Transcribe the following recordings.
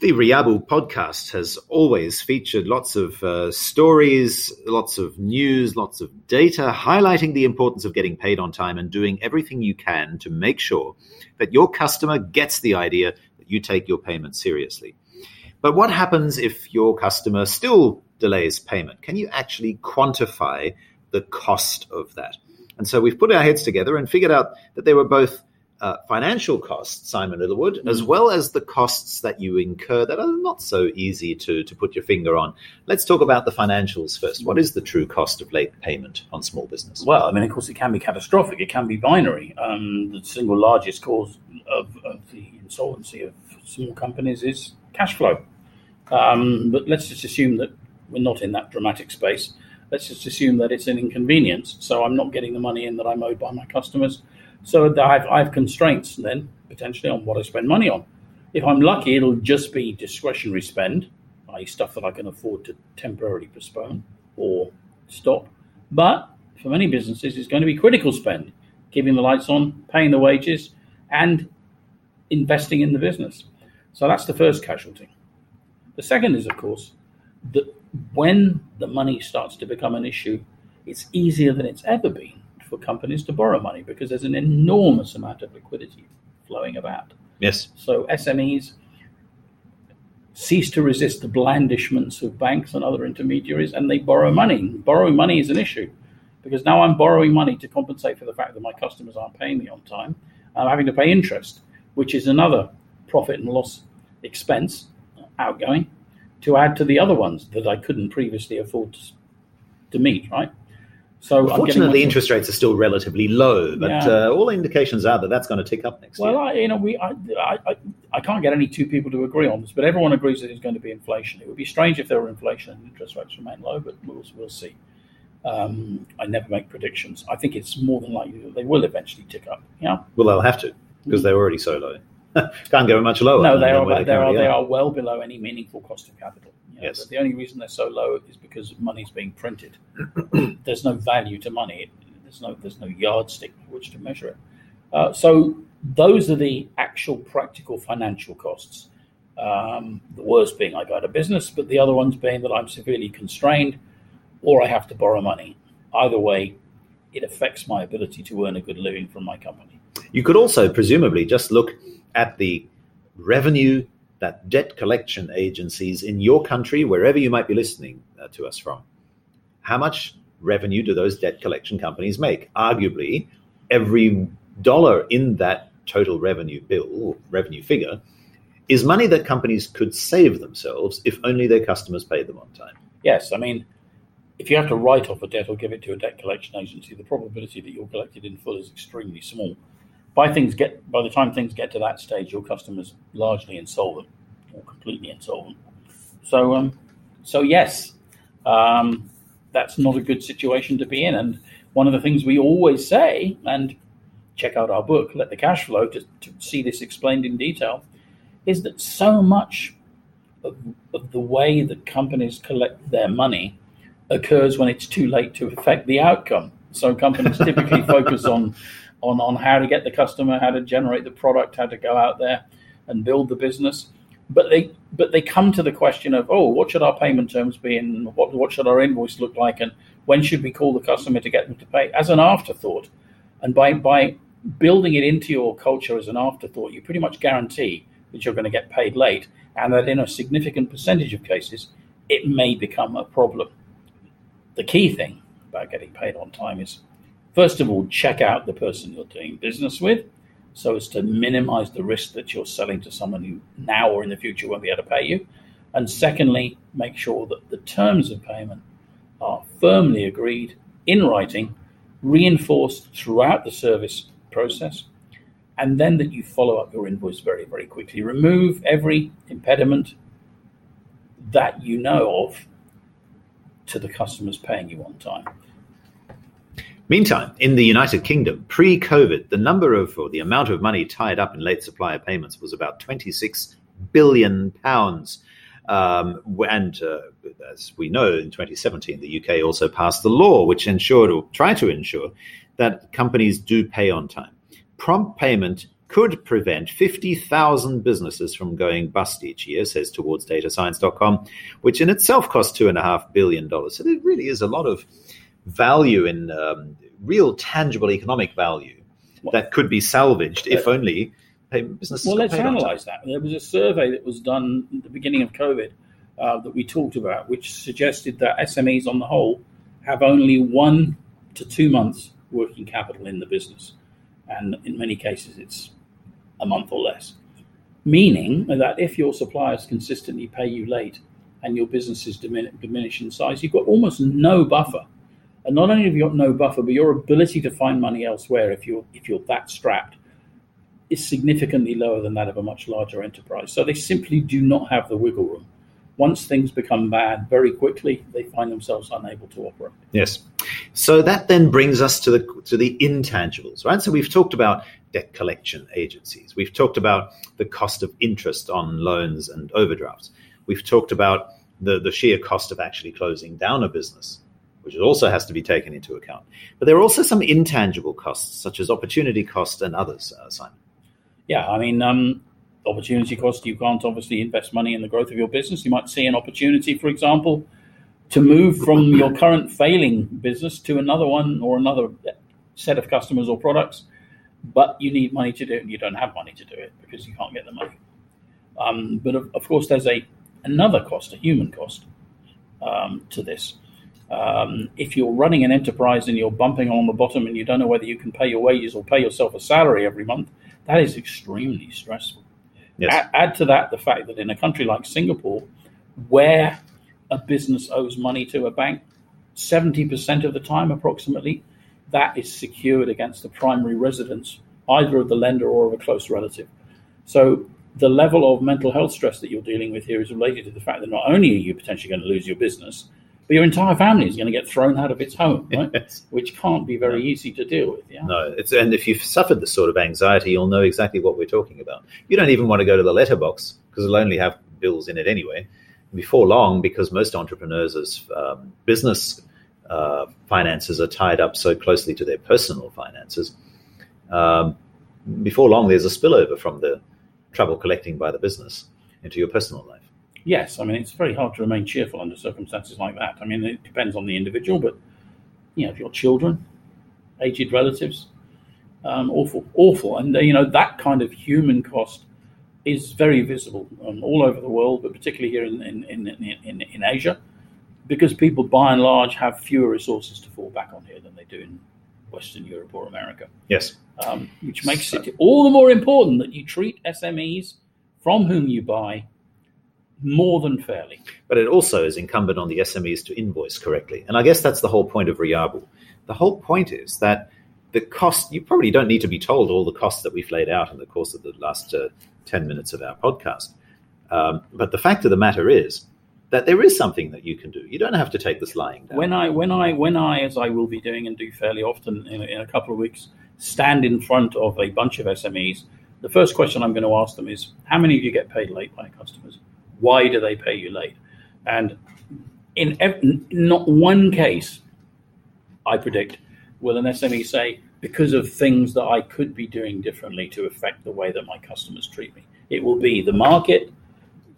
The Riabu podcast has always featured lots of uh, stories, lots of news, lots of data highlighting the importance of getting paid on time and doing everything you can to make sure that your customer gets the idea that you take your payment seriously. But what happens if your customer still delays payment? Can you actually quantify the cost of that? And so we've put our heads together and figured out that there were both uh, financial costs, Simon Littlewood, mm-hmm. as well as the costs that you incur that are not so easy to, to put your finger on. Let's talk about the financials first. What is the true cost of late payment on small business? Well, I mean, of course, it can be catastrophic. It can be binary. Um, the single largest cause of, of, the insolvency of small companies is cash flow. Um, but let's just assume that we're not in that dramatic space. Let's just assume that it's an inconvenience. So I'm not getting the money in that I'm owed by my customers so I've, I have constraints then potentially on what I spend money on. If I'm lucky, it'll just be discretionary spend, i.e., stuff that I can afford to temporarily postpone or stop. But for many businesses, it's going to be critical spend, keeping the lights on, paying the wages, and investing in the business. So that's the first casualty. The second is, of course, that when the money starts to become an issue, it's easier than it's ever been for companies to borrow money because there's an enormous amount of liquidity flowing about. Yes. So SMEs cease to resist the blandishments of banks and other intermediaries and they borrow money. Borrowing money is an issue because now I'm borrowing money to compensate for the fact that my customers aren't paying me on time. I'm having to pay interest, which is another profit and loss expense outgoing to add to the other ones that I couldn't previously afford to, to meet, right? So fortunately, interest rates are still relatively low, but yeah. uh, all indications are that that's going to tick up next well, year. Well, you know, we I, I, I can't get any two people to agree on this, but everyone agrees that there's going to be inflation. It would be strange if there were inflation and interest rates remain low, but we'll, we'll see. Um, I never make predictions. I think it's more than likely that they will eventually tick up. Yeah. Well, they'll have to because they're already so low. Can't go much lower. No, they are. They, they are. They are well below any meaningful cost of capital. Yes. The only reason they're so low is because money's being printed. there's no value to money. There's no. There's no yardstick by which to measure it. Uh, so those are the actual practical financial costs. Um, the worst being I go out of business, but the other ones being that I'm severely constrained, or I have to borrow money. Either way, it affects my ability to earn a good living from my company. You could also presumably just look at the revenue that debt collection agencies in your country, wherever you might be listening uh, to us from, how much revenue do those debt collection companies make? Arguably, every dollar in that total revenue bill revenue figure is money that companies could save themselves if only their customers paid them on time. Yes, I mean, if you have to write off a debt or give it to a debt collection agency, the probability that you'll collect it in full is extremely small by things get by the time things get to that stage, your customer's largely insolvent or completely insolvent. So, um, so yes, um, that's not a good situation to be in. And one of the things we always say, and check out our book, Let the Cash Flow, to, to see this explained in detail, is that so much of, of the way that companies collect their money occurs when it's too late to affect the outcome. So companies typically focus on on, on how to get the customer, how to generate the product, how to go out there and build the business. But they but they come to the question of, oh, what should our payment terms be and what, what should our invoice look like and when should we call the customer to get them to pay as an afterthought. And by by building it into your culture as an afterthought, you pretty much guarantee that you're going to get paid late and that in a significant percentage of cases, it may become a problem. The key thing about getting paid on time is First of all, check out the person you're doing business with so as to minimize the risk that you're selling to someone who now or in the future won't be able to pay you. And secondly, make sure that the terms of payment are firmly agreed in writing, reinforced throughout the service process, and then that you follow up your invoice very, very quickly. Remove every impediment that you know of to the customers paying you on time. Meantime, in the United Kingdom, pre COVID, the number of, or the amount of money tied up in late supplier payments was about 26 billion pounds. Um, and uh, as we know, in 2017, the UK also passed the law which ensured, or tried to ensure, that companies do pay on time. Prompt payment could prevent 50,000 businesses from going bust each year, says towards towardsdatascience.com, which in itself costs $2.5 billion. So there really is a lot of value in um, real tangible economic value that could be salvaged if only businesses. Well, let's analyze that. There was a survey that was done at the beginning of COVID uh, that we talked about, which suggested that SMEs on the whole have only one to two months working capital in the business. And in many cases, it's a month or less. Meaning that if your suppliers consistently pay you late and your business is dimin- diminish in size, you've got almost no buffer. And not only have you got no buffer, but your ability to find money elsewhere if you're if you're that strapped is significantly lower than that of a much larger enterprise. So they simply do not have the wiggle room. Once things become bad very quickly, they find themselves unable to operate. Yes. So that then brings us to the to the intangibles, right? So we've talked about debt collection agencies. We've talked about the cost of interest on loans and overdrafts. We've talked about the, the sheer cost of actually closing down a business, which also has to be taken into account. But there are also some intangible costs, such as opportunity cost and others, uh, Simon. Yeah, I mean, um, opportunity cost, you can't obviously invest money in the growth of your business. You might see an opportunity, for example, to move from your current failing business to another one or another set of customers or products but you need money to do it, and you don't have money to do it because you can't get the money. Um, but of, of, course, there's a another cost, a human cost, um, to this. Um, if you're running an enterprise and you're bumping on the bottom and you don't know whether you can pay your wages or pay yourself a salary every month, that is extremely stressful. Yes. Add, add to that the fact that in a country like Singapore, where a business owes money to a bank, 70% of the time approximately, that is secured against the primary residence, either of the lender or of a close relative. So the level of mental health stress that you're dealing with here is related to the fact that not only are you potentially going to lose your business, but your entire family is going to get thrown out of its home, right? Yes. Which can't be very easy to deal with. Yeah? No, it's and if you've suffered this sort of anxiety, you'll know exactly what we're talking about. You don't even want to go to the letterbox because it'll only have bills in it anyway. Before long, because most entrepreneurs' um, business uh, finances are tied up so closely to their personal finances, um, before long there's a spillover from the trouble collecting by the business into your personal life. Yes, I mean it's very hard to remain cheerful under circumstances like that. I mean it depends on the individual, but you know, if your children, aged relatives, um, awful, awful, and uh, you know that kind of human cost is very visible um, all over the world, but particularly here in in, in, in, in Asia because people by and large have fewer resources to fall back on here than they do in Western Europe or America. Yes. Um, which makes so. it all the more important that you treat SMEs from whom you buy more than fairly. But it also is incumbent on the SMEs to invoice correctly. And I guess that's the whole point of Riabu. The whole point is that the cost, you probably don't need to be told all the costs that we've laid out in the course of the last uh, 10 minutes of our podcast. Um, but the fact of the matter is, that there is something that you can do. You don't have to take this lying down. When I, when I, when I, as I will be doing and do fairly often in, in a couple of weeks, stand in front of a bunch of SMEs, the first question I'm going to ask them is, how many of you get paid late by customers? Why do they pay you late? And in ev- not one case, I predict, will an SME say, because of things that I could be doing differently to affect the way that my customers treat me. It will be the market,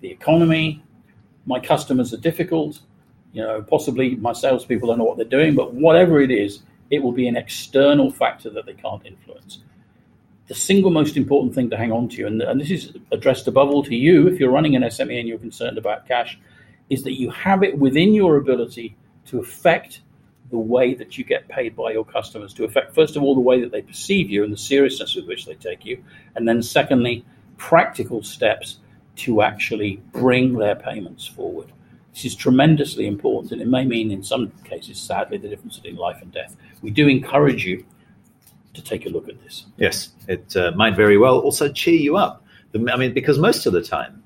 the economy, my customers are difficult. You know, possibly my salespeople don't know what they're doing, but whatever it is, it will be an external factor that they can't influence. The single most important thing to hang on to, and, and this is addressed above all to you if you're running an SME and you're concerned about cash, is that you have it within your ability to affect the way that you get paid by your customers, to affect, first of all, the way that they perceive you and the seriousness with which they take you, and then, secondly, practical steps to actually bring their payments forward. This is tremendously important, and it may mean, in some cases, sadly, the difference between life and death. We do encourage you to take a look at this. Yes, it uh, might very well also cheer you up. I mean, because most of the time,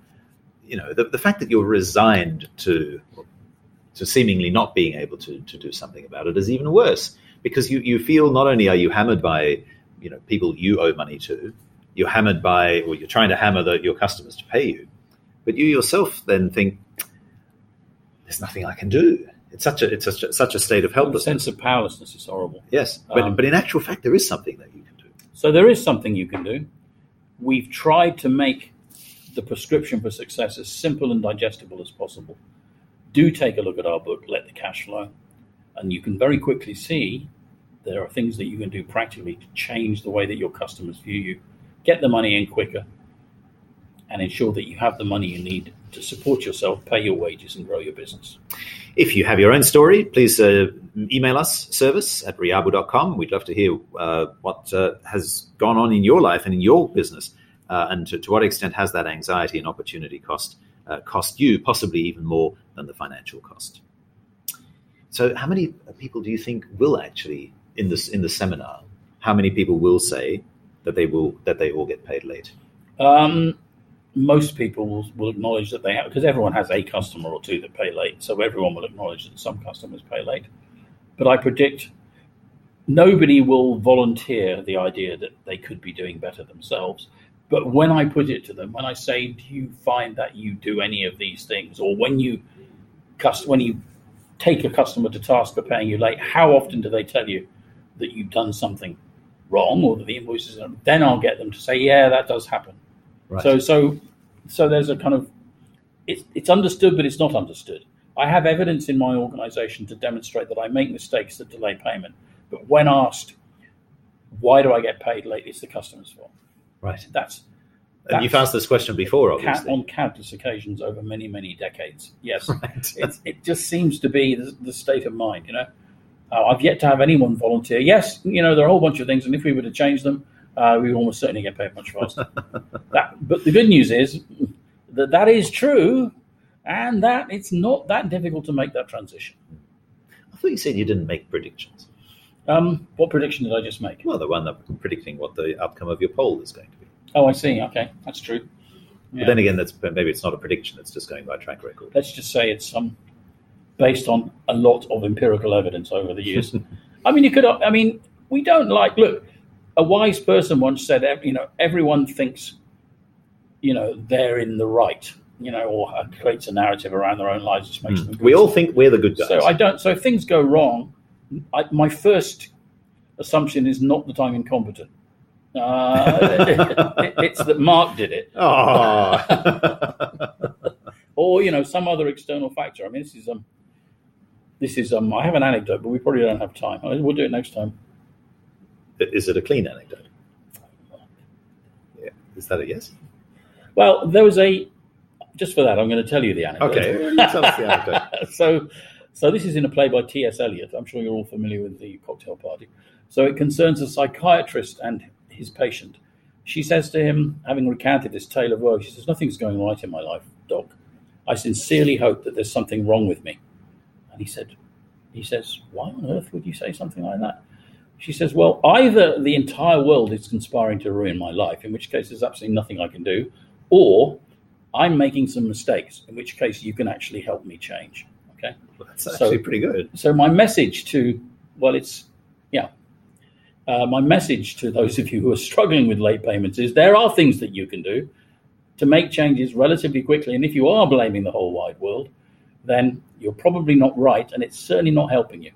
you know, the, the fact that you're resigned to to seemingly not being able to, to do something about it is even worse because you, you feel not only are you hammered by you know people you owe money to you're hammered by, or you're trying to hammer the, your customers to pay you, but you yourself then think, "There's nothing I can do." It's such a it's such a, such a state of helplessness. The sense of powerlessness is horrible. Yes, but um, but in actual fact, there is something that you can do. So there is something you can do. we've tried to make the prescription for success as simple and digestible as possible. Do take a look at our book, Let the Cash Flow, and you can very quickly see there are things that you can do practically to change the way that your customers view you, get the money in quicker, and ensure that you have the money you need to support yourself, pay your wages, and grow your business. If you have your own story, please uh, email us, service at riabu.com. We'd love to hear uh, what uh, has gone on in your life and in your business, uh, and to, to, what extent has that anxiety and opportunity cost uh, cost you, possibly even more than the financial cost. So, how many people do you think will actually in this in the seminar? How many people will say that they will that they all get paid late? Um, most people will, will acknowledge that they have, because everyone has a customer or two that pay late. So everyone will acknowledge that some customers pay late. But I predict nobody will volunteer the idea that they could be doing better themselves. But when I put it to them, when I say, "Do you find that you do any of these things?" or when you when you take a customer to task for paying you late, how often do they tell you that you've done something wrong or that the invoices? Are, then I'll get them to say, "Yeah, that does happen." Right. So so so there's a kind of it's it's understood, but it's not understood. I have evidence in my organization to demonstrate that I make mistakes that delay payment. But when asked, why do I get paid late? It's the customer's fault. Right. That's, and you've asked this question before, obviously. on countless occasions over many, many decades. Yes. Right. it, it just seems to be the, the state of mind, you know. Uh, I've yet to have anyone volunteer. Yes, you know, there are a whole bunch of things, and if we were to change them, uh, we almost certainly get paid much faster. that, but the good news is that that is true, and that it's not that difficult to make that transition. I thought you said you didn't make predictions. Um, what prediction did I just make? Well, the one that predicting what the outcome of your poll is going to be. Oh, I see. Okay, that's true. Yeah. But then again, that's maybe it's not a prediction; it's just going by track record. Let's just say it's um, based on a lot of empirical evidence over the years. I mean, you could. I mean, we don't like. Look, a wise person once said, you know, everyone thinks, you know, they're in the right, you know, or creates a narrative around their own lives which makes mm. them. Good. We all think we're the good guys. So I don't. So if things go wrong, I, my first assumption is not that I'm incompetent. Uh, it, it's that Mark did it. Oh. or you know some other external factor. I mean, this is um, this is um. I have an anecdote, but we probably don't have time. We'll do it next time. Is it a clean anecdote? Yeah. Is that a yes? Well, there was a. Just for that, I'm going to tell you the anecdote. Okay, tell us the anecdote. so, so this is in a play by T.S. Eliot. I'm sure you're all familiar with the cocktail party. So it concerns a psychiatrist and his patient. She says to him, having recounted this tale of woe, she says, "Nothing's going right in my life, doc. I sincerely hope that there's something wrong with me." And he said, "He says, why on earth would you say something like that?" She says, Well, either the entire world is conspiring to ruin my life, in which case there's absolutely nothing I can do, or I'm making some mistakes, in which case you can actually help me change. Okay. Well, that's actually so, pretty good. So, my message to, well, it's, yeah, uh, my message to those of you who are struggling with late payments is there are things that you can do to make changes relatively quickly. And if you are blaming the whole wide world, then you're probably not right, and it's certainly not helping you.